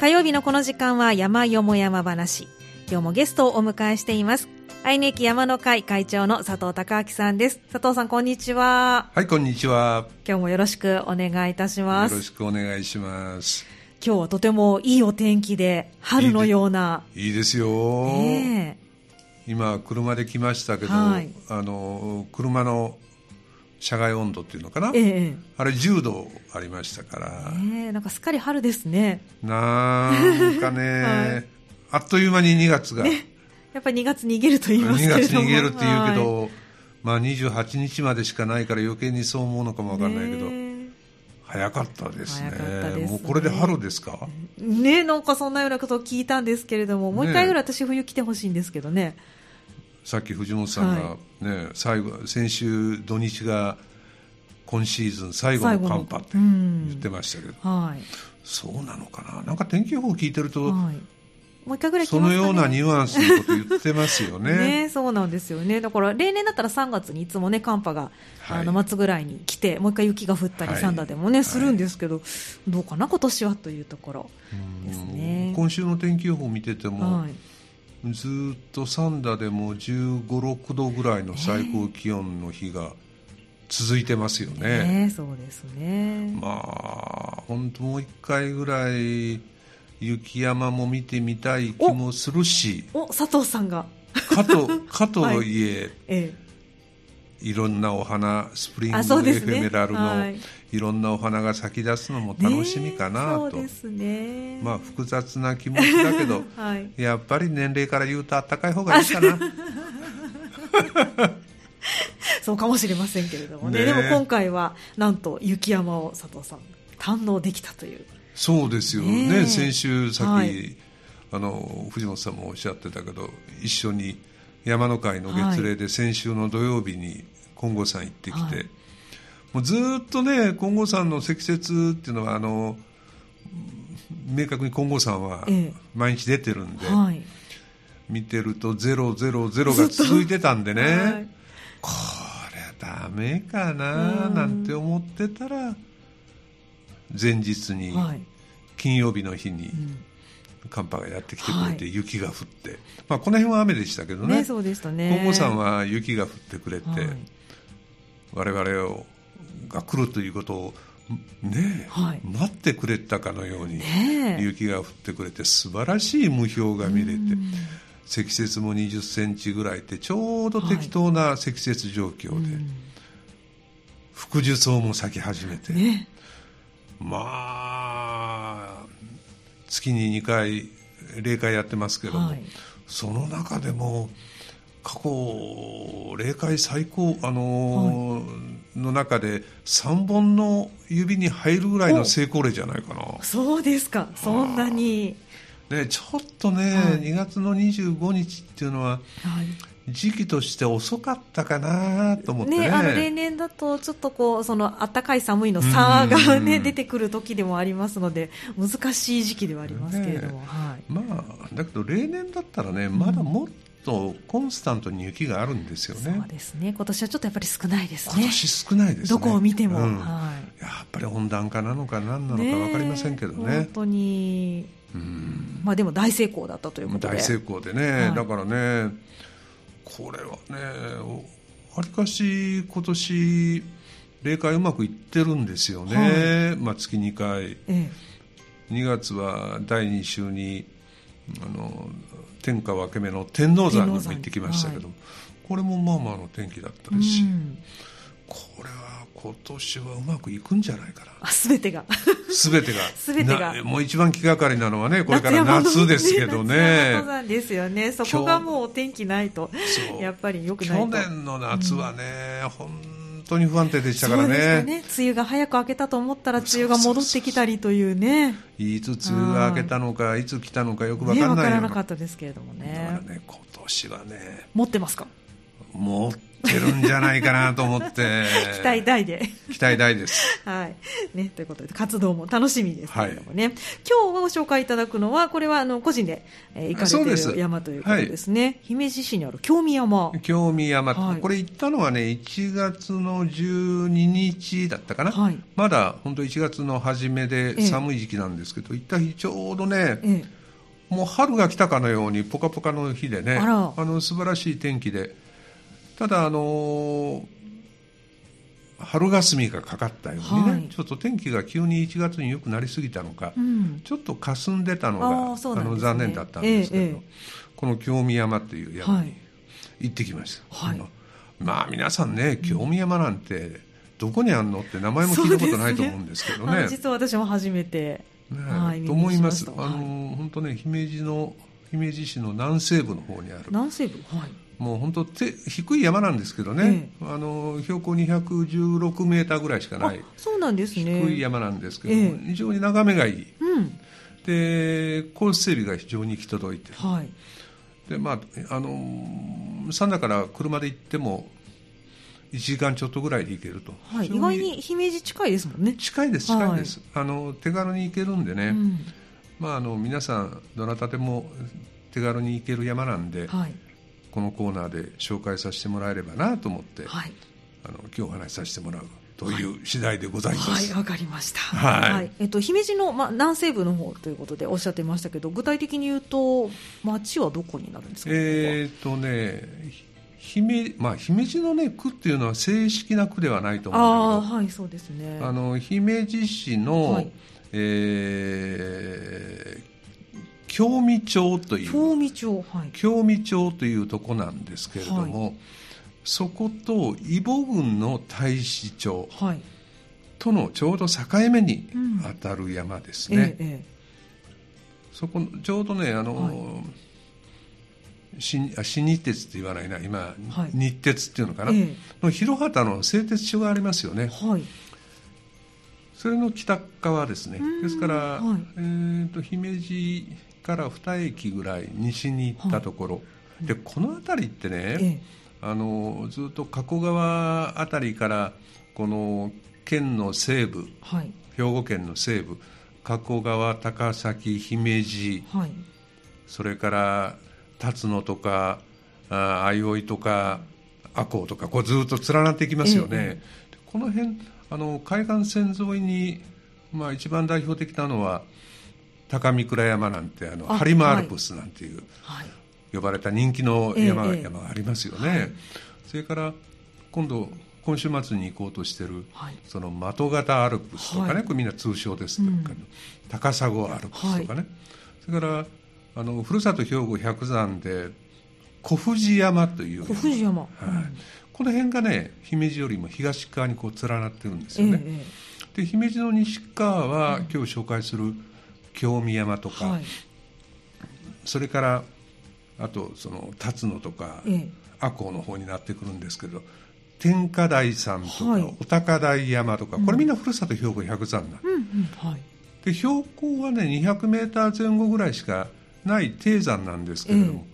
火曜日のこの時間は山よも山話。今日もゲストをお迎えしています。愛媛駅山の会会長の佐藤孝明さんです。佐藤さんこんにちは。はいこんにちは。今日もよろしくお願いいたします。よろしくお願いします。今日はとてもいいお天気で春のような。いいですよ、ね今車で来ましたけど、はい。あの車の車外温度っていうのかな、ええ。あれ10度ありましたから、ねえなんかすっかり春ですね。なんかね、はい。あっという間に2月が、やっぱり2月逃げると言います2けれども。月に逃げるって言うけはど、まあ28日までしかないから余計にそう思うのかもわかんないけど、早かったですね。早かったですね。もうこれで春ですか？ねなんかそんなようなことを聞いたんですけれども、もう一回ぐらい私冬来てほしいんですけどね。さっき藤本さんが、ね最後先週土日が今シーズン最後の寒波って言ってましたけど、はい。そうなのかな？なんか天気予報聞いてると、はい。もう一回ぐらい来そのようなニュアンスのこと言ってますよね ねそうなんですよね。だから例年だったら3月にいつもね寒波が、はいあの末ぐらいに来てもう一回雪が降ったりはいサンダーでもね、はいするんですけど、どうかな今年はというところですね。今週の天気予報見てても、はい。ずーっとサンダでも1 5 6度ぐらいの最高気温の日が続いてますよね。ねそうですね。まあ本当もう一回ぐらい雪山も見てみたい気もするしお佐藤さんが、かと かとはい。え、えい、ろんなお花スプリングあエフェメラルの、はいい、ろんなお花が咲き出すのもえ、楽しみかなと、ねそうですね。まあ複雑な気持ちだけどはい。やっぱり年齢から言うとあったかい方がいいかな。そうかもしれませんけれどもね。ねでも今回はなんと雪山を佐藤さん堪能できたという。そうですよね。ねえ。先週さっき、はい。あの藤本さんもおっしゃってたけど一緒に山の会の月例で先週の土曜日に金剛山行ってきて、はいもうずーっとね金剛山の積雪っていうのはあの明確に金剛山はええ。毎日出てるんで、はい。見てるとゼロゼロゼロが続いてたんでね、はい。これダメかななんて思ってたら前日にはい。金曜日の日にうん。寒波がやってきてくれてはい。雪が降って、まあ、この辺は雨でしたけどね。ねそうでしたね。金剛山は雪が降ってくれて、はい。我々をが来るということをねえ、はい。待ってくれたかのように雪が降ってくれて素晴らしい霧氷が見れてうん。積雪も20センチぐらいってちょうど適当な積雪状況で、うん。福寿草も咲き始めて、ね。まあ月に2回霊界やってますけども、はい。その中でも過去霊界最高あのーの中で3本の指に入るぐらいの成功例じゃないかな、そうですか。そんなに。ね、ちょっとね、はい。2月の25日っていうのははい。時期として遅かったかなと思ってね。ね、あの例年だとちょっとこうその暖かい寒いの差が、ね、うん。出てくる時でもありますので難しい時期ではありますけれども、ねはい、まあだけど例年だったらねまだもっとコンスタントに雪があるんですよね、そうですね。今年はちょっとやっぱり少ないですね。今年少ないですね。どこを見ても、うん。はやっぱり温暖化なのか何なのい、か分かりませんけど本ね当に、うん。まあ、でも大成功だったということで。大成功でね、はい。だからねこれはねわりかし今年霊界うまくいってるんですよね、まあ、月2回。え2月は第2週にあの天下分け目の天王山にも行ってきましたけど、はこれもまあまあの天気だったえですし、うん。これは今年はうまくいくんじゃないかな。あ全てが。全てが。全てが。なもう一番気がかりなのはねこれから夏ですけどね。登山ですよねそこがもうお天気ないとやっぱり良くないと去年の夏はね、本当に不安定でしたからね。ね。梅雨が早く明けたと思ったら梅雨が戻ってきたりというね。いつ梅雨が明けたのかいつ来たのかよく分ね分かんないような。からなかったですけれどもだかねらね今年はね。持ってますか？持っ出るんじゃないかなと思って。期待大で。期待大です。はい。ね、ということで活動も楽しみですけれどもね、はい、今日ご紹介いただくのはこれはあの個人で、えー、行かれている山ということですね、はい、姫路市にある京見山。京見山、はい、これ行ったのはね1月の12日だったかな、はい、まだ本当1月の初めで寒い時期なんですけど、え行った日ちょうどね、えもう春が来たかのようにポカポカの日でねあの素晴らしい天気でただあの春霞がかかったようにね、はい、ちょっと天気が急に1月に良くなりすぎたのか、うん、ちょっと霞んでたのがあ、ね、の残念だったんですけど、ええ、この京見山っていう山に行ってきました、はい、まあ皆さんね京見山なんてどこにあんのって名前も聞いたことないと思うんですけどね、ね、実は私も初めて、ねはい、と思います。あの、本当ね姫路の姫路市の南西部の方にある。南西部？はいもう本当低い山なんですけどね、ええ、あの標高216メーターぐらいしかない。そうなんですね。低い山なんですけど、え、非常に眺めがいい、うん、でコース整備が非常に行き届いて、はい、でまああの三田から車で行っても1時間ちょっとぐらいで行けると、はい、意外に姫路近いですもんね。近いです近いです、はい、あの手軽に行けるんでね、うん、まあ、あの皆さんどなたでも手軽に行ける山なんで、はいこのコーナーで紹介させてもらえればなと思って、はい、あの今日お話しさせてもらうという次第でございます。はい、わ、はい、かりました。はい、はい、えっと姫路のまあ南西部の方ということでおっしゃってましたけど、具体的に言うと町はどこになるんですか？えっとね。姫まあ、姫路の、ね、区っていうのは正式な区ではないと思うんだけど、はいそうですね、あの姫路市の、はい、えー、京見町という。京見町,、はい、京見町というとこなんですけれども、はい、そこと伊保郡の大使町とのちょうど境目に当たる山ですね、うんええ、そこちょうどねあの、新日鉄って言わないな。今、はい、日鉄っていうのかな、ええ、の広畑の製鉄所がありますよね、はい、それの北側ですね。ですから、はい、えーと姫路から2駅ぐらい西に行ったところ、はい、でこの辺りってね、ええ、あのずっと加古川辺りからこの県の西部、はい、兵庫県の西部加古川高崎姫路、はい、それから辰野とか相生とか赤穂とかこうずっと連なっていきますよね、え、この辺あの海岸線沿いに、まあ、一番代表的なのは高見倉山なんてあのハリマアルプスなんていう、はい、呼ばれた人気の山,、山がありますよね、はい、それから今度今週末に行こうとしてる、はい、その的型アルプスとかね、これみんな通称ですとか、うん、高砂アルプスとかね、それからあのふるさと兵庫百山で小藤山という小藤山、はい、この辺がね姫路よりも東側にこう連なってるんですよね、ええ、で姫路の西側は、今日紹介する京見山とか、はい、それからあとその辰野とか、赤穂の方になってくるんですけど天下台山とか、はい、お高台山とか、これみんなふるさと標高100山なん、うんうんはい、で標高はね200メーター前後ぐらいしかない低山なんですけれども、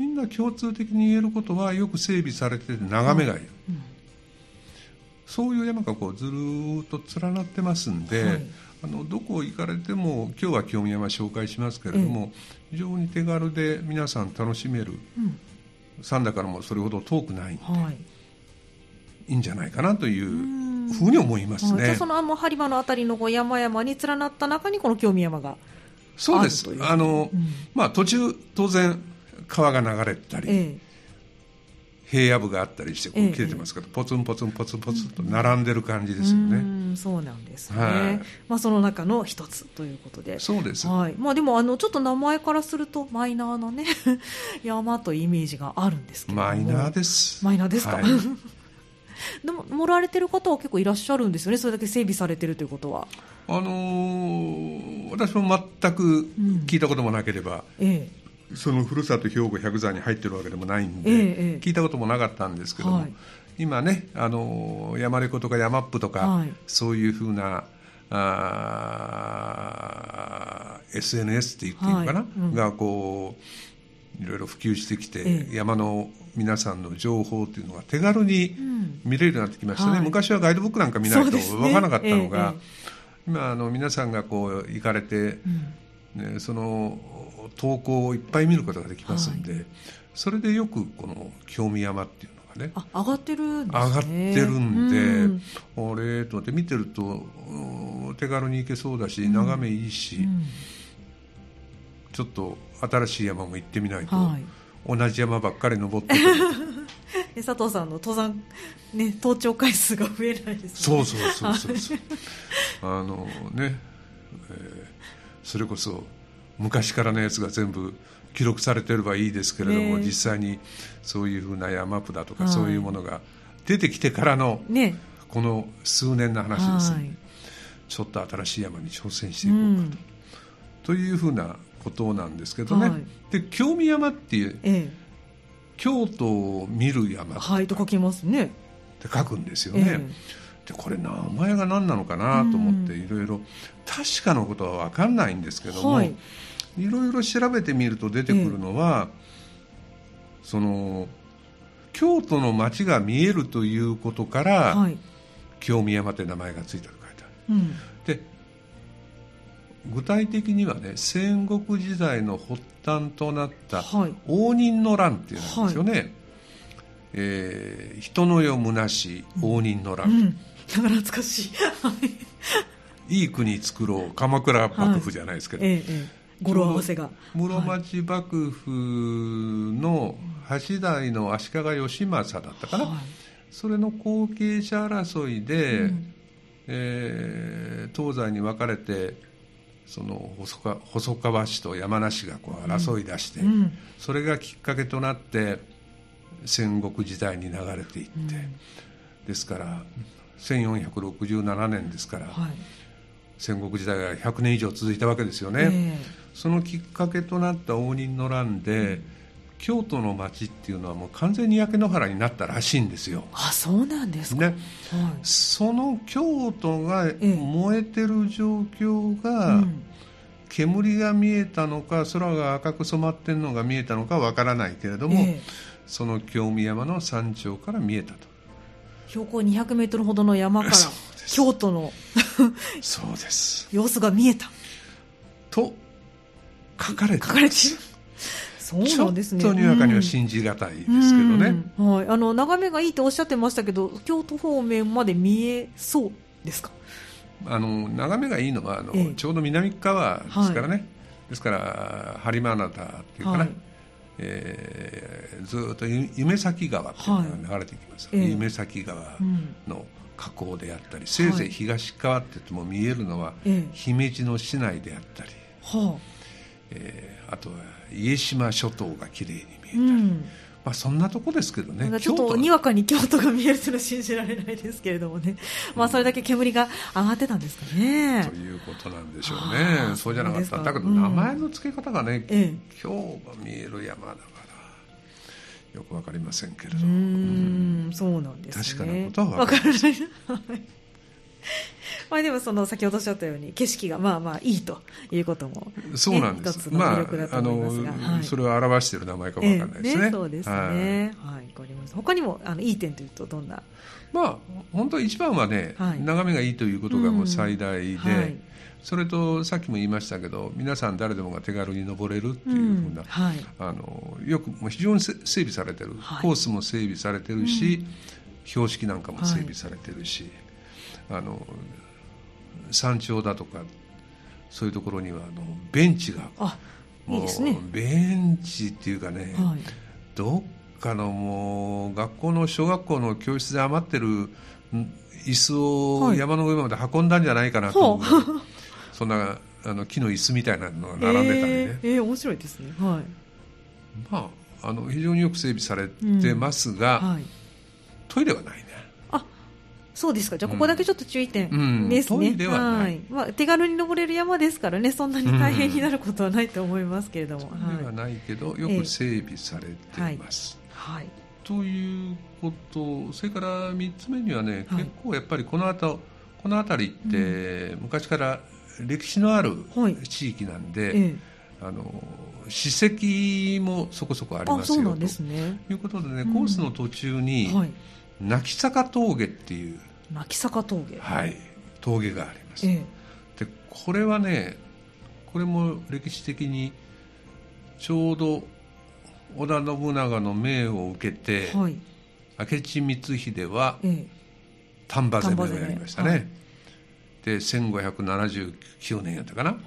みんな共通的に言えることはよく整備されてて眺めがいい、うん、そういう山がこうずるっと連なってますんで、あのどこ行かれても今日は京山紹介しますけれども、非常に手軽で皆さん楽しめる、うん、三田からもそれほど遠くないんで、はい、いいんじゃないかなというふうに思いますね。そのあの播磨のあたりの山々に連なった中にこの京見山がそうです。あの、うん、まあ、途中当然川が流れたり、ええ平野部があったりしてこう切れてますけど、ええ、ポツンポツンポツンポツンと並んでる感じですよね。うそうなんですね。はい、まあその中の一つということで。そうです。はい。まあでもあのちょっと名前からするとマイナーなね 山というイメージがあるんですけどマイナーです。マイナーですか？はい、でも乗られてる方は結構いらっしゃるんですよね？それだけ整備されてるということは。あのー、私も全く聞いたこともなければ。うん、ええそのふるさと兵庫百山に入ってるわけでもないんで、ええ、聞いたこともなかったんですけども、はい、今ねあの山レコとか山ップとか、はい、そういうふうなあ SNS って言っていいのかな、はい。うん、がこういろいろ普及してきて、ええ、山の皆さんの情報っていうのが手軽に見れるようになってきましたね、うんはい、昔はガイドブックなんか見ないと分からなかったのが、ねえ、今あの皆さんがこう行かれて、うん、ね、その投稿をいっぱい見ることができますんで、はい、それでよくこの興味山っていうのがね上がってるんですね。上がってるんで、うん、あれと思って見てると手軽に行けそうだし、眺めいいし、ちょっと新しい山も行ってみないと、はい、同じ山ばっかり登って 佐藤さんの登山、ね、登頂回数が増えないですね。そうそうそうそうそう。あのね、えー、それこそ昔からのやつが全部記録されてればいいですけれども、ね、実際にそういうふうな山プだとか、そういうものが出てきてからの、ね、この数年の話ですね、ちょっと新しい山に挑戦していこうかと、うん、というふうなことなんですけどね、はい、で京見山っていう、ええ、京都を見る山。はいと書きますね。って書くんですよね、えでこれ名前が何なのかなと思っていろいろ確かなことは分かんないんですけども、はい、いろいろ調べてみると出てくるのは、その京都の街が見えるということから、はい、京見山って名前がついたと書いてある、うん、で具体的にはね戦国時代の発端となった応仁の乱っていうんですよね、はい、えー、人の世むなし応仁の乱、うん、懐かしい。い。い国作ろう。鎌倉幕府じゃないですけど、はいええ、語呂合わせが。室町幕府の八代の足利義政だったかな、はい、それの後継者争いで、うん、えー、東西に分かれてその細細川氏と山梨がこう争い出して、うん、それがきっかけとなって戦国時代に流れていって、うん、ですから1467年ですから、はい、戦国時代が100年以上続いたわけですよね、えー、そのきっかけとなった応仁の乱で、うん、京都の町っていうのはもう完全に焼け野原になったらしいんですよ。あそうなんですか、ね、はい、その京都が燃えてる状況が、えーうん。煙が見えたのか空が赤く染まってるのが見えたのかわからないけれども、えその京見山の山頂から見えたと。標高200メートルほどの山から 京都のそうです。様子が見えた。と書かれて書かれてそうなんですね。ちょっとにわかには信じがたいですけどね。うん、はい、あの眺めがいいとおっしゃってましたけど、京都方面まで見えそうですか？あの眺めがいいのはあの、ええ、ちょうど南側ですからね、はい、ですから播磨灘っていうかな、はい、えー、ずっと夢咲川っていうのが流れていきます、はい、夢咲川の河口であったり、せいぜい東側って言っても見えるのは、姫路の市内であったり、はあえー、あとは家島諸島がきれいに見えたり。うん。まあ、そんなとこですけどね。ちょっとにわかに京都が見えるというのは信じられないですけれどもね、まあ、それだけ煙が上がってたんですかね。ということなんでしょうね、そうじゃなかった、だけど名前の付け方がね、うん、今日が見える山だから、よくわかりませんけれど、うん、そうなんです、ね、確かなことはわからない。まあでもその先ほどおっしゃったように景色がまあまあいいということも、そうなんです。まああの、はい、それを表している名前かもわからないですね。ねそうですね。はい、はい、かります。他にもあのいい点というとどんな？まあ本当一番はね、はい、眺めがいいということがもう最大で。うんはいそれとさっきも言いましたけど皆さん誰でもが手軽に登れるっていうふうな、うんはい、あのよくもう非常に整備されてる、はい、コースも整備されてるし、うん、標識なんかも整備されてるし、はい、あの山頂だとかそういうところにはあのベンチがいいですね。ベンチっていうかね、はい、どっかのもう学校の小学校の教室で余ってる椅子を山の上まで運んだんじゃないかなと、はい、そんなあの木の椅子みたいなのが並んでたりね、えー、えー、面白いですね、はい、まああの非常によく整備されてますが、うんはい、トイレはない。ねそうですか。じゃあここだけちょっと注意点ですね。うん、はい。まあ手軽に登れる山ですからね、そんなに大変になることはないと思いますけれども。トイレはないけど、よく整備されています。はい。ということ、それから3つ目にはね、結構やっぱりこの後この辺りって昔から歴史のある地域なんで、あの史跡もそこそこありますよと。です、ね、いうことでね、コースの途中に、はい、泣き坂峠っていう泣き坂峠。はい。峠があります、ええ、でこれはねこれも歴史的にちょうど織田信長の命を受けて、はい、明智光秀は、ええ、丹波攻めをやりましたね、はい、で1579年やったかな、はい、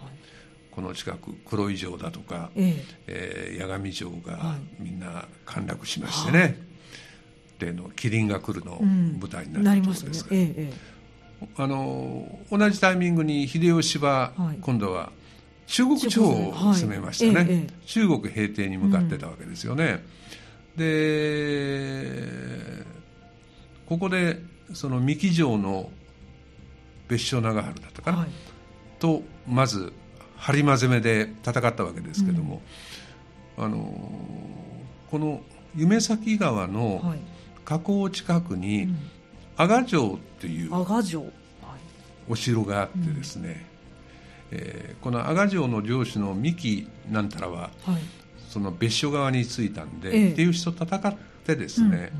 この近く黒井城だとか、ええ。えー、八神城がみんな陥落しましてね、はい、例の「麒麟が来る」の舞台になったところですが、うんね、あの同じタイミングに秀吉は今度は中国地方を攻めましたね、はいえ、中国平定に向かってたわけですよね、うん、でここでその三木城の別所長春だったかな、はい、とまず播磨攻めで戦ったわけですけども、うん、あのこの夢崎川の河口近くに阿賀城っていうお城があってですね、えー、この阿賀城の城主の三木なんたらは、はい、その別所側についたんで、ええ、秀吉と戦ってですね、うんうん、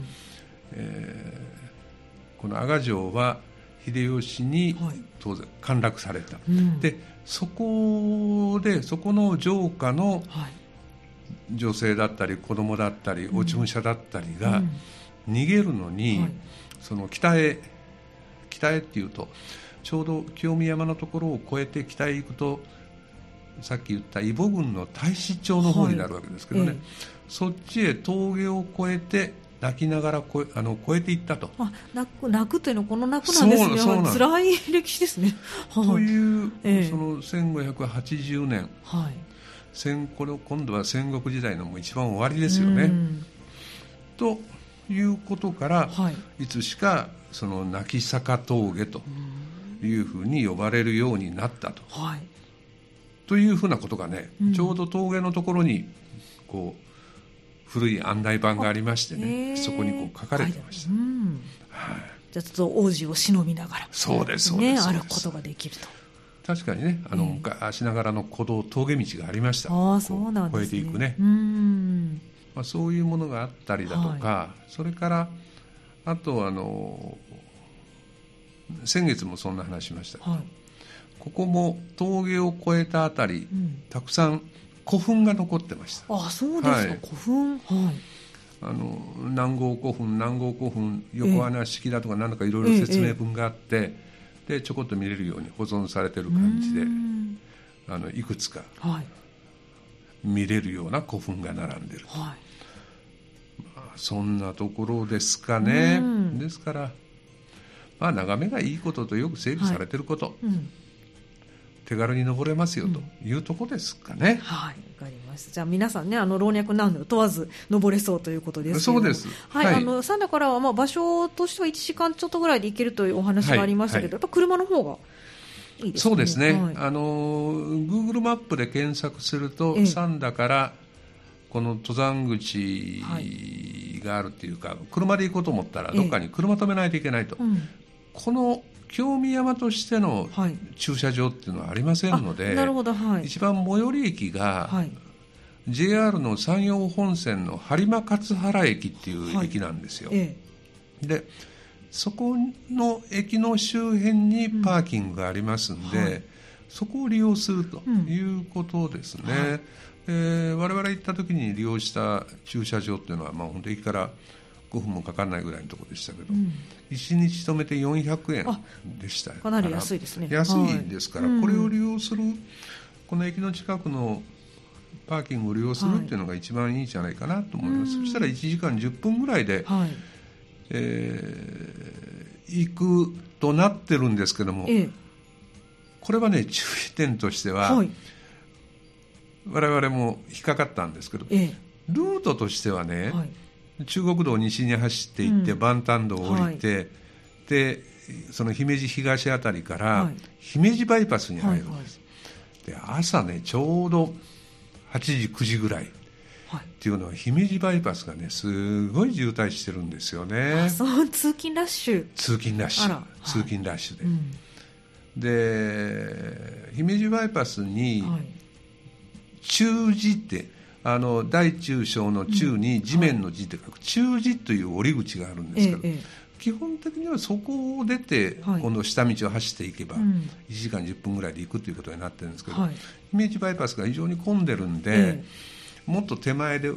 えー、この阿賀城は秀吉に当然陥落された、はい、でそこでそこの城下の女性だったり子供だったり落ち武者だったりが逃げるのに、はい、その北へ北へっていうとちょうど清見山のところを越えて北へ行くとさっき言った伊保郡の太子町の方になるわけですけどね、はい。ええ、そっちへ峠を越えて泣きながらこあの越えていったと。あ泣く泣くというのはこの泣くなんですね。そうそう辛い歴史ですね、という、ええ、その1580年、はい、戦これ今度は戦国時代のもう一番終わりですよね。ということから、はい、いつしかその泣き坂峠というふうに呼ばれるようになったと。はい、というふうなことがね、うん、ちょうど峠のところにこう古い案内板がありましてね、そこにこう書かれてました。うんはい、じゃあちょっと王子を忍びながら、そうですそうです、ね、歩くことができると。確かにね、あの、昔ながらの古道峠道がありました。ああ、そうなんですね。越えていくね。うん。まあ、そういうものがあったりだとか、はい、それからあとあの先月もそんな話しました。けど、はい、ここも峠を越えたあたり、うん、たくさん古墳が残ってました。あそうですか、はい、古墳？はい。あの南郷古墳南郷古墳横穴式だとか何だかいろいろ説明文があって、ええでちょこっと見れるように保存されてる感じであのいくつか見れるような古墳が並んでる、はいそんなところですかね、うん、ですからまあ眺めがいいこととよく整備されてること、はいうん、手軽に登れますよというところですかね、はいわかりました。じゃあ皆さんねあの老若男女問わず登れそうということですそうです。はい、はい、あの三田からはまあ場所としては1時間ちょっとぐらいで行けるというお話がありましたけど、はい、やっぱ車の方がいいですね。そうですね、はい、あの Google マップで検索すると、三田からこの登山口があるっていうか、車で行こうと思ったらどっかに車止めないといけないと、うん、この京見山としての駐車場っていうのはありませんので、なるほどはい、一番最寄り駅が、はい、JR の山陽本線の播磨勝原駅っていう駅なんですよ。はいええ、でそこの駅の周辺にパーキングがありますんで、うんはい、そこを利用するということですね。うんはいえー、我々行った時に利用した駐車場っていうのは、まあ、本当駅から5分もかかんないぐらいのところでしたけど、うん、1日止めて400円でしたかなり安いですね。安いですから、はい、これを利用する、この駅の近くのパーキングを利用するっていうのが一番いいんじゃないかなと思います、はい、そしたら1時間10分ぐらいで、はい、えー、行くとなってるんですけども、ええ、これはね注意点としては、はい我々も引っかかったんですけど、ええ、ルートとしてはね、はい、中国道西に走っていって、うん、万丹道を降りて、はい、でその姫路東あたりから、姫路バイパスに入るんです、はいはい、で朝ねちょうど8時9時ぐらいっていうのは姫路バイパスがねすごい渋滞してるんですよね。そう通勤ラッシュ。通勤ラッシュ、通勤ラッシュで、うん、で姫路バイパスに、はい中字ってあの大中小の中に地面の字って書く、中字という折り口があるんですけど、ええ、基本的にはそこを出て、はい、この下道を走っていけば、1時間10分ぐらいで行くということになってるんですけど、はい、姫路バイパスが非常に混んでるんで、もっと手前で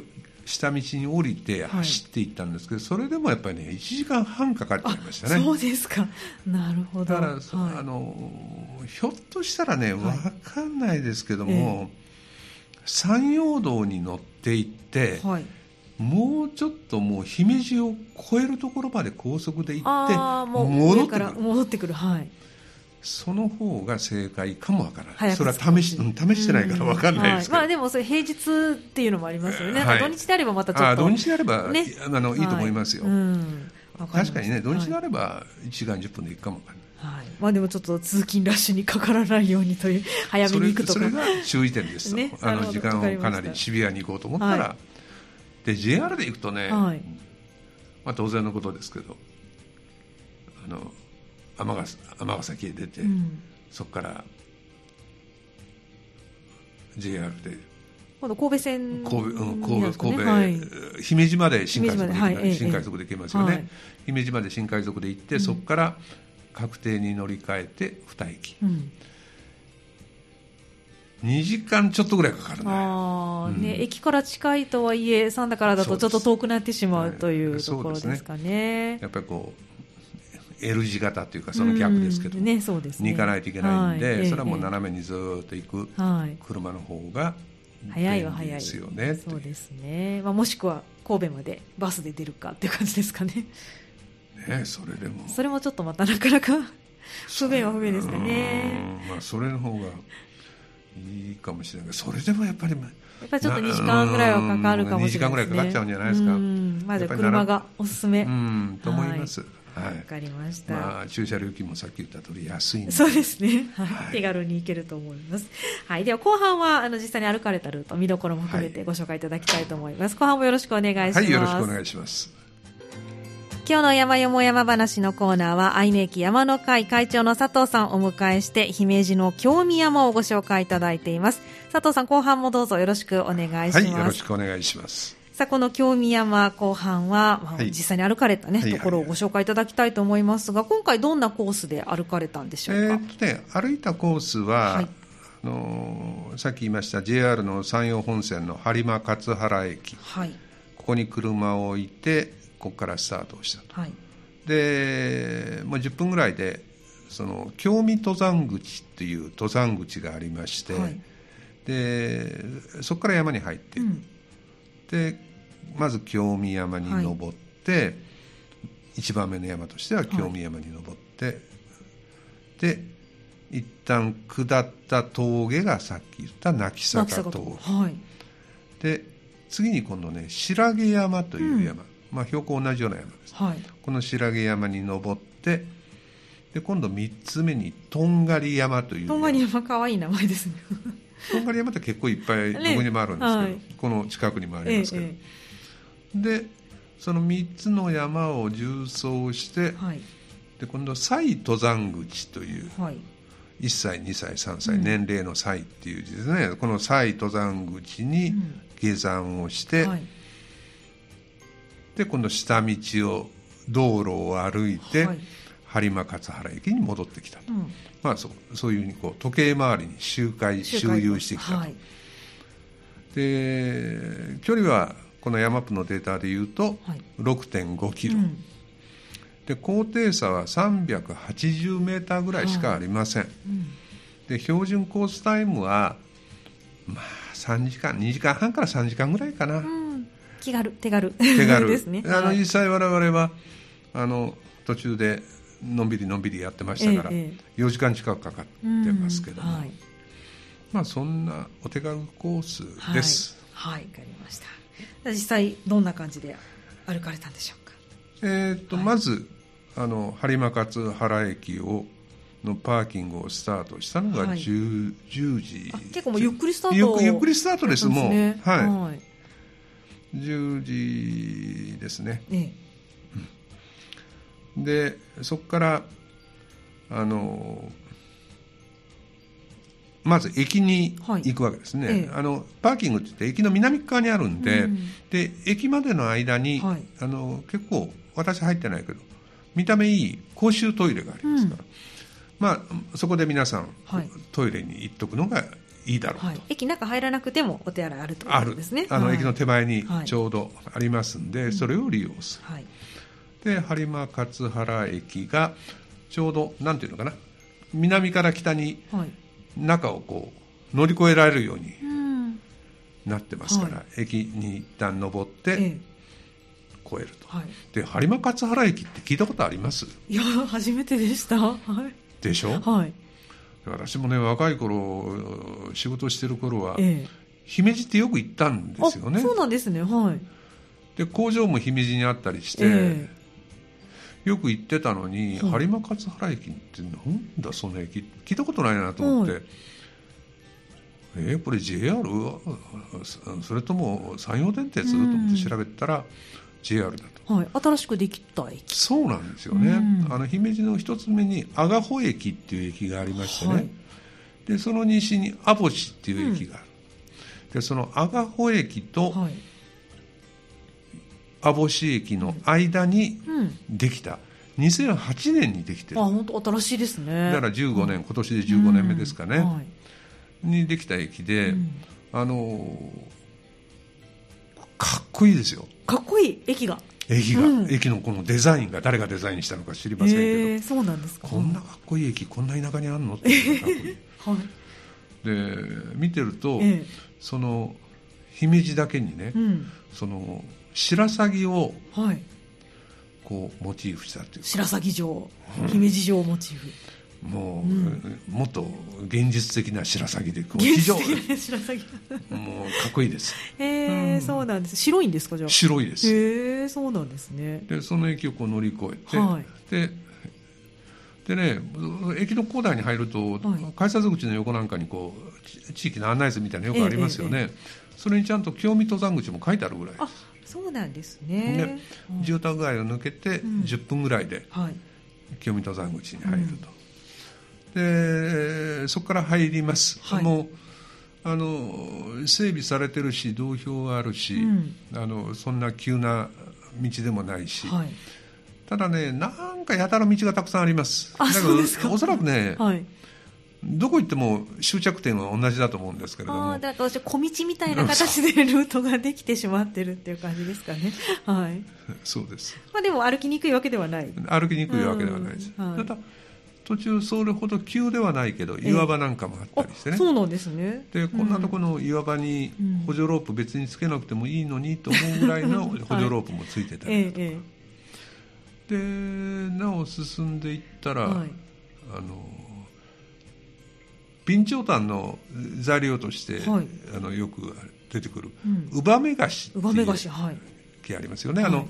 下道に降りて走っていったんですけど、はい、それでもやっぱりね1時間半かかっちゃいましたね。そうですか。なるほど。だから、はい、あのひょっとしたらね分かんないですけども、はい、山陽道に乗っていって、はい、もうちょっともう姫路を越えるところまで高速で行って戻ってくる。戻ってくる。はい。その方が正解かもわからない、それは試し試してないからわかんないですけど、はい、まあ、でもそれ平日っていうのもありますよね、はい、土日であればまたちょっと、土日であれば、ね、あのいいと思いますよ、はい。うん、確かにね、土日であれば1時間10分で行くかもわかんない。はい。まあ、でもちょっと通勤ラッシュにかからないようにという 早めに行くとか。それが注意点ですね、あの時間をかなりシビアに行こうと思ったら、で JR で行くとね、まあ、当然のことですけどあの尼崎へ出て、うん、そこから JR で。神戸線、神戸、うん、神戸、神戸、はい、姫路まで新快速で、はい、新快速で行けますよね、はい、姫路まで新快速で行って、うん、そこから確定に乗り換えて2駅、うん、2時間ちょっとぐらいかかるね。あ、ね、うん、駅から近いとはいえ三田からだとちょっと遠くなってしまうというところですかね、ね、やっぱりこう L 字型というかその逆ですけど、ねそうですね、に行かないといけないんで、はい、それはもう斜めにずっと行く車の方が早いは早いですよね。そうですね、まあ、もしくは神戸までバスで出るかっていう感じですかねねそれでもそれもちょっとまたなかなか 不便は不便ですかねまあそれの方がいいかもしれないけどそれでもやっぱりやっぱりちょっと2時間ぐらいはかかるかもしれないですね2時間ぐらいかかっちゃうんじゃないですかまだ車がおすすめうんと思います、はいわ、かりました。まあ、駐車料金もさっき言った通り安い。そうですね。はい。手軽に行けると思います。はい。では、後半は、あの、実際に歩かれたルート、見どころも含めてご紹介いただきたいと思います。後半もよろしくお願いします。はい、よろしくお願いします。今日の山よも山話のコーナーは、愛媛駅山の会会長の佐藤さんをお迎えして、姫路の京見山をご紹介いただいています。佐藤さん、後半もどうぞよろしくお願いします。はい、よろしくお願いします。さあ、この京見山後半は、まあ、実際に歩かれたね、はい、ところをご紹介いただきたいと思いますが、今回どんなコースで歩かれたんでしょうか？えーね、歩いたコースは、はい、あのさっき言いました JR の山陽本線の播磨勝原駅、はい、ここに車を置いてここからスタートをしたと、はい、でもう10分ぐらいでその京見登山口っていう登山口がありまして、はい、でそこから山に入っていく、うん、でまず京見山に登って、はい、1番目の山としては京見山に登って、はい、で一旦下った峠がさっき言った泣坂峠、はい、で次に今度ね白毛山という山、うん、まあ、標高同じような山です、はい、この白毛山に登ってで今度3つ目にとんがり山という。とんがり山かわいい名前ですね。とんがり山って結構いっぱいどこにもあるんですけど、ね、この近くにもありますけど、ええでその3つの山を縦走して、はい、で今度再登山口という、はい、1歳2歳3歳、うん、年齢の歳っていう字ですね。この再登山口に下山をして、うんはい、で今度下道を道路を歩いて、播磨勝原駅に戻ってきたと、うん、まあ、そうそういうふうにこう時計回りに周回周遊してきたと。で距離はこのヤマップのデータでいうと6.5キロ、はいうん、で高低差は380メーターぐらいしかありません、はい。うん、で標準コースタイムはまあ3時間2時間半から3時間ぐらいかな、うん、気軽手軽。手軽。ですね。あの実際我々はあの途中でのんびりのんびりやってましたから、ええ、4時間近くかかってますけども、はい、まあそんなお手軽コースです。はい、わ、はい、かりました。実際どんな感じで歩かれたんでしょうか？えっと、はい、まずあの播磨勝原駅をのパーキングをスタートしたのが 10,、はい、10時。結構もうゆっくりスタートゆっくりスタートです、ね、もう。はい、はい、10時ですね、ねでそこからあのまず駅に行くわけですね、はいええ、あのパーキングって言って駅の南側にあるんでうん、で駅までの間に、はい、あの結構私入ってないけど見た目いい公衆トイレがありますから、うん、まあ、そこで皆さん、はい、トイレに行っとくのがいいだろうと、はい、駅中入らなくてもお手洗いあるということですね。あの、駅の手前にちょうどありますんで、それを利用する、で播磨勝原駅がちょうどなんていうのかな。南から北に中をこう乗り越えられるようになってますから、はい、駅に一旦登って、ええ、越えると、はい、で播磨勝原駅って聞いたことあります？いや初めてでした、はい、でしょ、はい、私もね若い頃仕事してる頃は、ええ、姫路ってよく行ったんですよね。そうなんですね。はい。で工場も姫路にあったりして、えよく行ってたのに、播磨勝原駅ってなんだその駅？聞いたことないなと思って、えー、これ JR? それとも山陽電鉄？と思って調べたら JR だと、はい、新しくできた駅。そうなんですよね、あの姫路の一つ目に阿賀保駅っていう駅がありましてね、はい、でその西に阿保市っていう駅がある、うん、でその阿賀保駅と、はい。網干駅の間にできた、うん、2008年にできてる。あ本当新しいですね。だから15年、うん、今年で15年目ですかね、うん。はい、にできた駅で、あのかっこいいですよ。かっこいい。駅が。駅が、うん、駅のこのデザインが誰がデザインしたのか知りませんけど、えー、そうなんですか。こんなかっこいい駅こんな田舎にあるの？ってかっこいい、はい、で見てると、えー、その姫路だけにね、うん、その白鷺をこうモチーフしたっていう白鷺城、姫路城をモチーフもう、うん、もっと現実的な白鷺でこう。地上 もうかっこいいです。へえ、うん、そうなんです。白いんです。かじゃあ白いです。へえそうなんですね。でその駅をこう乗り越えて、はい、ででね駅の構内に入ると、はい、改札口の横なんかにこう地域の案内図みたいなのよくありますよね、えええ、それにちゃんと清見登山口も書いてあるぐらい。ですそうなんですね。で住宅街を抜けて10分ぐらいで清見登山口に入ると、でそこから入ります、はい、もうあの整備されてるし道標があるし、うん、あのそんな急な道でもないし、はい、ただねなんかやたら道がたくさんありますだけどおそらくね、はいどこ行っても終着点は同じだと思うんですけれども。あだから小道みたいな形でルートができてしまってるっていう感じですかね。はい。そうです。まあでも歩きにくいわけではない。歩きにくいわけではないです。はい、ただ途中それほど急ではないけど岩場なんかもあったりしてね、そうなんですね。でこんなところの岩場に補助ロープ別につけなくてもいいのにと思うぐらいの 補助ロープもついてたりとか、はいでなお進んでいったら、はい、あの備長炭の材料として、はい、あのよく出てくる、ウバメガシっていう木ありますよね、はい、あの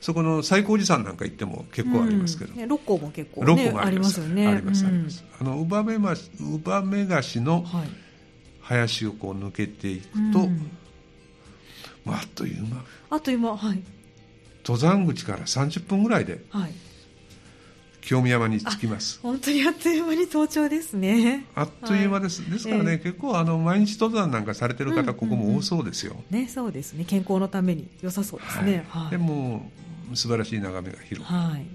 そこの最高寺山なんか行っても結構ありますけど、うん、六甲も結構、ね、六甲もあります。よね。ありますあります、あのウバメガシウバメガシの林をこう抜けていくと、まあ、あっという間。あっという間はい。登山口から30分ぐらいで、はい清見山に着きます本当にあっという間に登頂ですね。あっという間です、はい、ですからね、えー、結構あの毎日登山なんかされてる方、ここも多そうですよ、ねそうですね。健康のために良さそうですね、はい、でも素晴らしい眺めが広く、はい、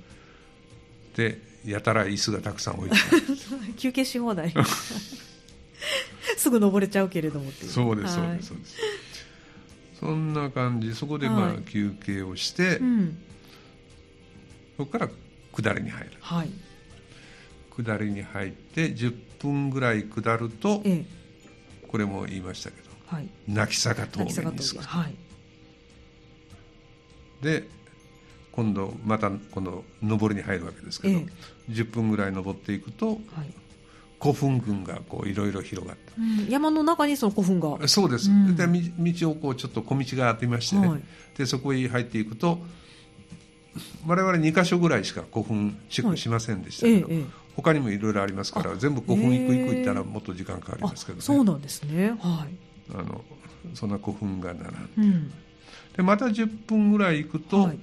でやたら椅子がたくさん置いて 休憩し放題。すぐ登れちゃうけれどもそうですそうです、そうです。そんな感じ。そこでまあ休憩をして、うん、そこから下りに入る、はい、下りに入って10分ぐらい下ると、ええ、これも言いましたけど、はい、泣き坂峠に着く、はい、で今度またこの上りに入るわけですけど、ええ、10分ぐらい登っていくと、はい、古墳群がこういろいろ広がって、うん、山の中にその古墳が。そうです、うん、で道をこうちょっと小道がありましてね、はい、でそこへ入っていくと我々2か所ぐらいしか古墳チェックしませんでしたけど、はい。ええ、他にもいろいろありますから全部古墳行く行く行ったらもっと時間かかりますけど。ねそうなんですね。はい。あのそんな古墳が並んで、うん、でまた10分ぐらい行くと、はい、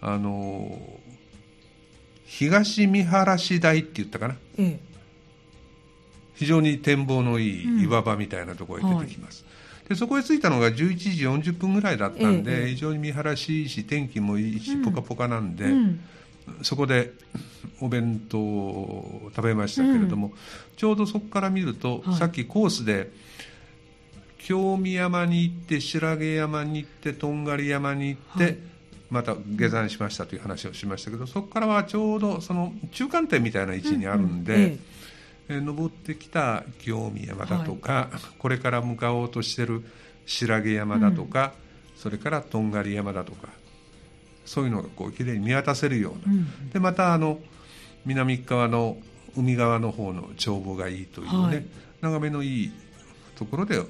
あの東見晴台って言ったかな、ええ、非常に展望のいい岩場みたいなところへ出てきます、でそこへ着いたのが11時40分ぐらいだったんで、ええ、非常に見晴らしいいし天気もいいし、うん、ポカポカなんで、うん、そこでお弁当を食べましたけれども、うん、ちょうどそこから見ると、はい、さっきコースで京見山に行って白毛山に行ってとんがり山に行って、はい、また下山しましたという話をしましたけどそこからはちょうどその中間点みたいな位置にあるんで。え登ってきた清見山だとか、はい、これから向かおうとしてる白毛山だとか、うん、それからとんがり山だとかそういうのがこうきれいに見渡せるような、うん、でまたあの南側の海側の方の眺望がいいというね、はい、眺めのいいところで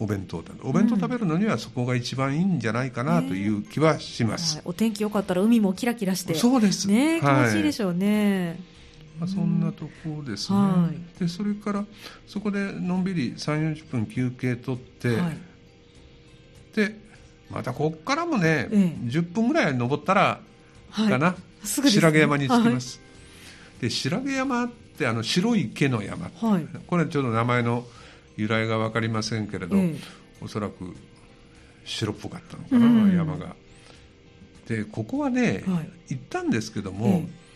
お弁当お弁当食べるのにはそこが一番いいんじゃないかなという気はします、うん。はい、お天気良かったら海もキラキラしてそうです。ね気持ちいいでしょうね、まあ、そんなところですね、はい、でそれからそこでのんびり3 4 0分休憩取って、はい、でまたここからもね、ええ、10分ぐらい登ったらかな、はい、ね、白毛山に着きます、で白毛山ってあの白い毛の山、これちょっと名前の由来が分かりませんけれど、ええ、おそらく白っぽかったのかな、うん、山が。でここはね、行ったんですけども、え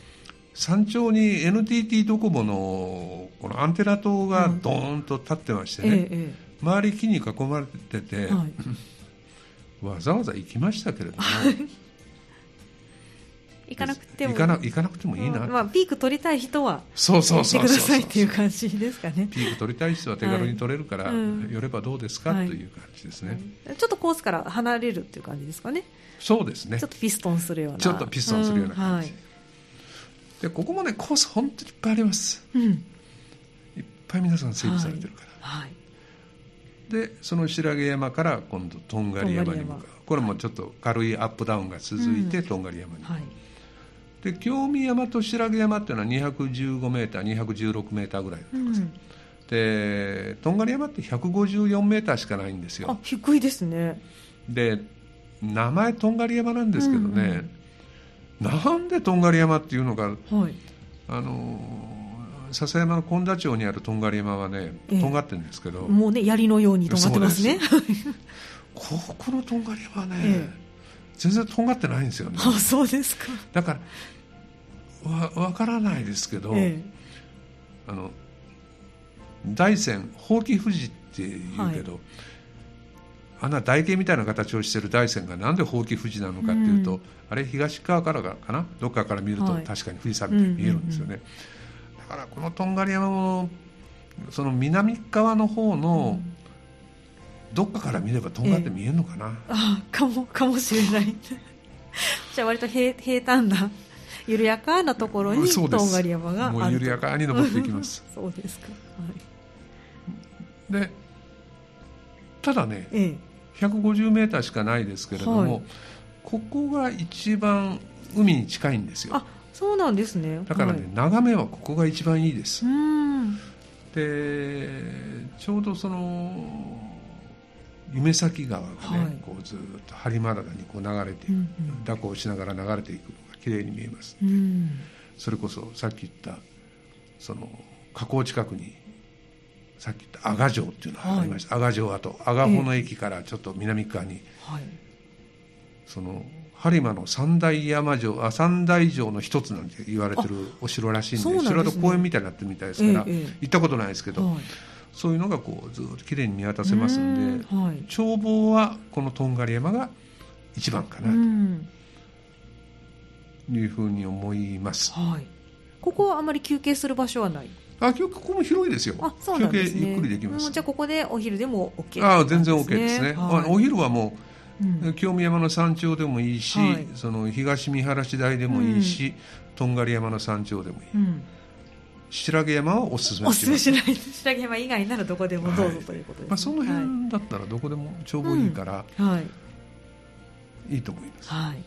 山頂に NTT ドコモのこのアンテナ塔がドーンと立ってましてね、うんええ、周り木に囲まれてて、はい、わざわざ行きましたけれども。行かなくても。行かなくてもいいな、まあ、ピーク取りたい人はそうそうそうくださいっていう感じですかね。ピーク取りたい人は手軽に取れるから、はい。寄ればどうですか、はい、という感じですね、ちょっとコースから離れるっていう感じですかね。そうですね。ちょっとピストンするような。ちょっとピストンするような感じ、でここもねコース本当にいっぱいあります、うん、いっぱい皆さん整備されてるから、はい、はい、でその白毛山から今度とんがり山に向かう。これもちょっと軽いアップダウンが続いて、とんがり山に、はい、で京見山と白毛山っていうのは215メーター216メーターぐらいの高さ、うん、でとんがり山って154メーターしかないんですよ。あ低いですね。で名前とんがり山なんですけどね、うんうんなんでとんがり山っていうのか、はい、あの笹山の本田町にあるとんがり山はね、とんがってるんですけど。もうね槍のようにとんがってますね。ここのとんがり山はね、ええ、全然とんがってないんですよね。あそうですか。だからわ分からないですけど、え、あの大山ほうき富士っていうけど、はいあんな台形みたいな形をしている大山がなんでほうき富士なのかっていうと、うん、あれ東側からかな？どっかから見ると確かに富士山みたいに見えるんですよね、だからこのとんがり山もその南側の方の、どっかから見ればとんがって見えるのかな、ええ、あかもかもしれない。じゃあ割と平平坦な緩やかなところにとんがり山があるもう緩やかに登っていきます。そうですか、はい、でただね、ええ150メーターしかないですけれども、はい、ここが一番海に近いんですよ。あそうなんですね。だからね、はい、眺めはここが一番いいです。でちょうどその夢咲川がね、はい、こうずっと播磨灘にこう流れていく、うんうん、蛇行しながら流れていくのが綺麗に見えます、それこそさっき言ったその河口近くにさっき言った阿賀城っていうのがありました、はい、阿賀城跡。阿賀穂の駅からちょっと南側に、はい、その播磨の三大山城あ三大城の一つなんて言われてるお城らしいんで城と公園みたいになってるみたいですから、ええ、行ったことないですけど、はい、そういうのがこうずっときれいに見渡せますんで、はい、眺望はこのとんがり山が一番かなと。いうふうに思います、はい、ここはあまり休憩する場所はない？あここも広いですよ。あそうなんです、ね、ゆっくりできます。じゃあここでお昼でも OK、ね、あ全然 OK ですね、はい、お昼はもう、うん、清見山の山頂でもいいし、はい、その東見晴らし台でもいいし、うん、とんがり山の山頂でもいい、うん、白毛山はおすすめします。白毛山以外ならどこでもどうぞ、ということです、ね、まあ、その辺だったらどこでもちょうどいいから、はい、いいと思います、はい。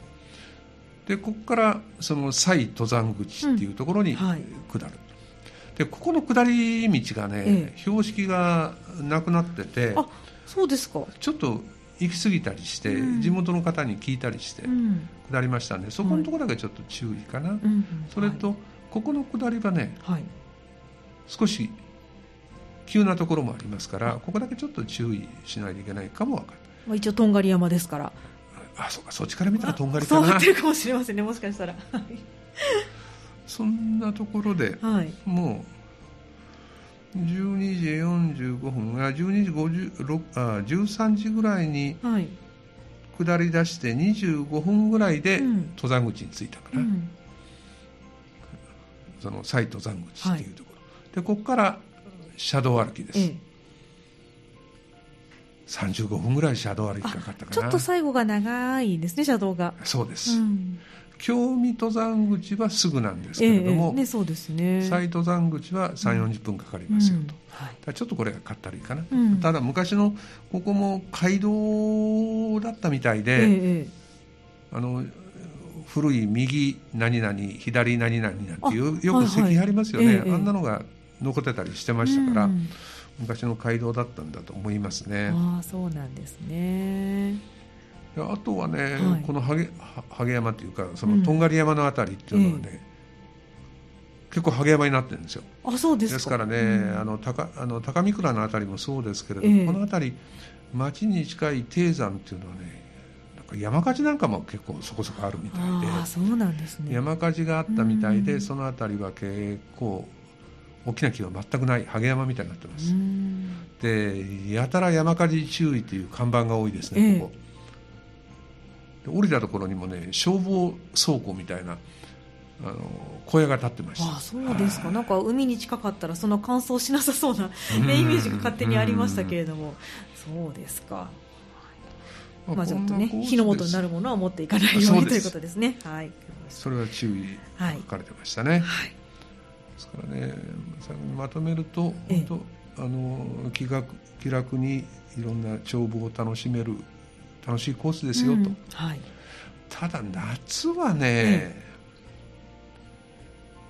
でここからその西登山口っていうところに下る、でここの下り道がね、ええ、標識がなくなっててあそうですか。ちょっと行き過ぎたりして、うん、地元の方に聞いたりして、下りましたんでそこのところだけちょっと注意かな、はい、それと、はい、ここの下りはね、はい、少し急なところもありますからここだけちょっと注意しないといけないかもわかる、まあ、一応とんがり山ですから。あそうかそっちから見たらとんがりかな。そうってるかもしれませんね。もしかしたらそんなところで、はい、もう12時45分あ12時56あ13時ぐらいに下り出して25分ぐらいで登山口に着いたかな、うん、その再登山口っていうところ、はい、でここから車道歩きです、ええ、35分ぐらい車道歩きかかったかな。ちょっと最後が長いですね車道が。そうです、うん京見登山口はすぐなんですけれども、ええね、そうですね。再登山口は3 4 0分かかりますよと、うん。はい、ちょっとこれがかったるいかな、うん、ただ昔のここも街道だったみたいで、え、あの古い右何々左何々なんていうよく石碑ありますよね、はいはい、あんなのが残ってたりしてましたから、うん、昔の街道だったんだと思いますね。ああそうなんですねあとはね、はい、この萩萩山というかそのとん。がり山の辺りっていうのはね、うん。ええ、結構萩山になってるんですよ。あそうですですからね、うん、あの高あの高見倉の辺りもそうですけれども、え、この辺り町に近い低山っていうのはねなんか山火事なんかも結構そこそこあるみたいであそうなんですね。山火事があったみたいで、うん、その辺りは結構大きな木は全くない萩山みたいになってます。でやたら山火事注意という看板が多いですね、ここ降りたところにもね消防倉庫みたいなあの小屋が建ってましたあそうですか、なんか海に近かったらその乾燥しなさそうな、ね、イメージが勝手にありましたけれども、そうですか。まあ、ちょっとね火の元になるものは持っていかないようにということですね。はい。それは注意書かれてましたね。はい。ですからね、まとめると、本当、あの気楽気楽にいろんな帳簿を楽しめる楽しいコースですよと、うん、はい、ただ夏はね、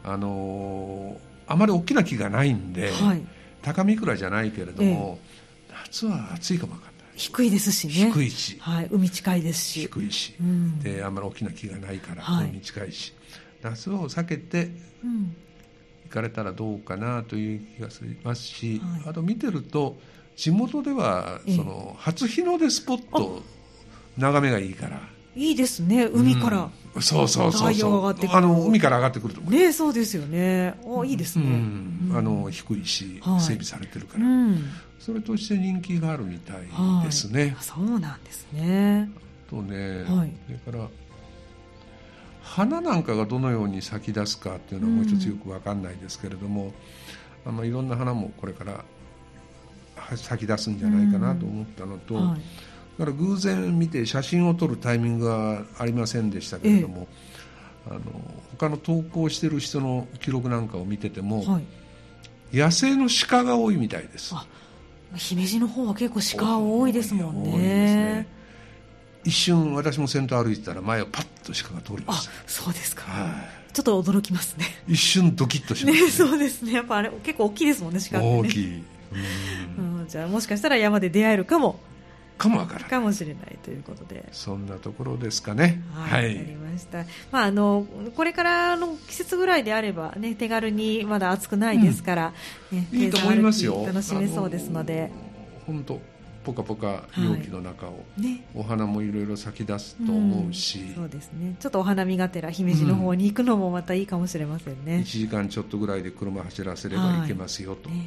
あのあまり大きな木がないんで、はい、高見倉じゃないけれども、夏は暑いかもわかんない。低いですしね。低いし、はい、海近いですし。低いし、うん、であんまり大きな木がないから、海近いし。夏を避けて、行かれたらどうかなという気がしますし、あと見てると地元ではその初日の出スポット眺めがいいから。いいですね海から、うん、そうそうそうそう。あの海から上がってくるとこ。ねそうですよね。あいいですね、うん、あの低いし、はい、整備されてるから、それとして人気があるみたいですね、はい、そうなんですね。とね、はい、それから花なんかがどのように咲き出すかっていうのはもう一つよく分かんないですけれども、あのいろんな花もこれから咲き出すんじゃないかなと思ったのと、はいだから偶然見て写真を撮るタイミングはありませんでしたけれども、ええ、あの他の投稿してる人の記録なんかを見てても、はい、野生の鹿が多いみたいです。姫路の方は結構鹿多いですもんね。多いですね。一瞬私も先頭歩いてたら前をパッと鹿が通りました。そうですか、はい、ちょっと驚きますね。一瞬ドキッとしますね、ね、そうですね。やっぱあれ結構大きいですもんね鹿って、ね、大きい。うん、じゃあもしかしたら山で出会えるかもかもわからないかもしれないということで。そんなところですかね。はい、わ、はい、かりました、まあ、あのこれからの季節ぐらいであれば、ね、手軽にまだ暑くないですから、うん、ね、いいと思いますよ。楽しめそうですので。本当ポカポカ陽気の中を、はいね、お花もいろいろ咲き出すと思うし、うん、そうですね。ちょっとお花見がてら姫路の方に行くのもまたいいかもしれませんね、うん、1時間ちょっとぐらいで車走らせればいけますよと、はい。ね、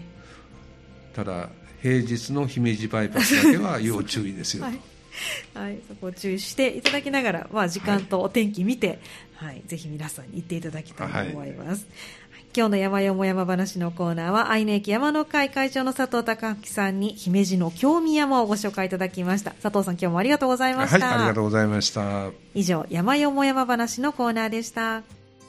ただ平日の姫路バイパスだけは要注意ですよと。はいはい、そこを注意していただきながら、まあ、時間とお天気見て、はい、はい、ぜひ皆さんに行っていただきたいと思います。はい、今日の山よも山話のコーナーは、愛媛駅山の会会長の佐藤隆明さんに、姫路の京見山をご紹介いただきました。佐藤さん、今日もありがとうございました。はい、ありがとうございました。以上、山よも山話のコーナーでした。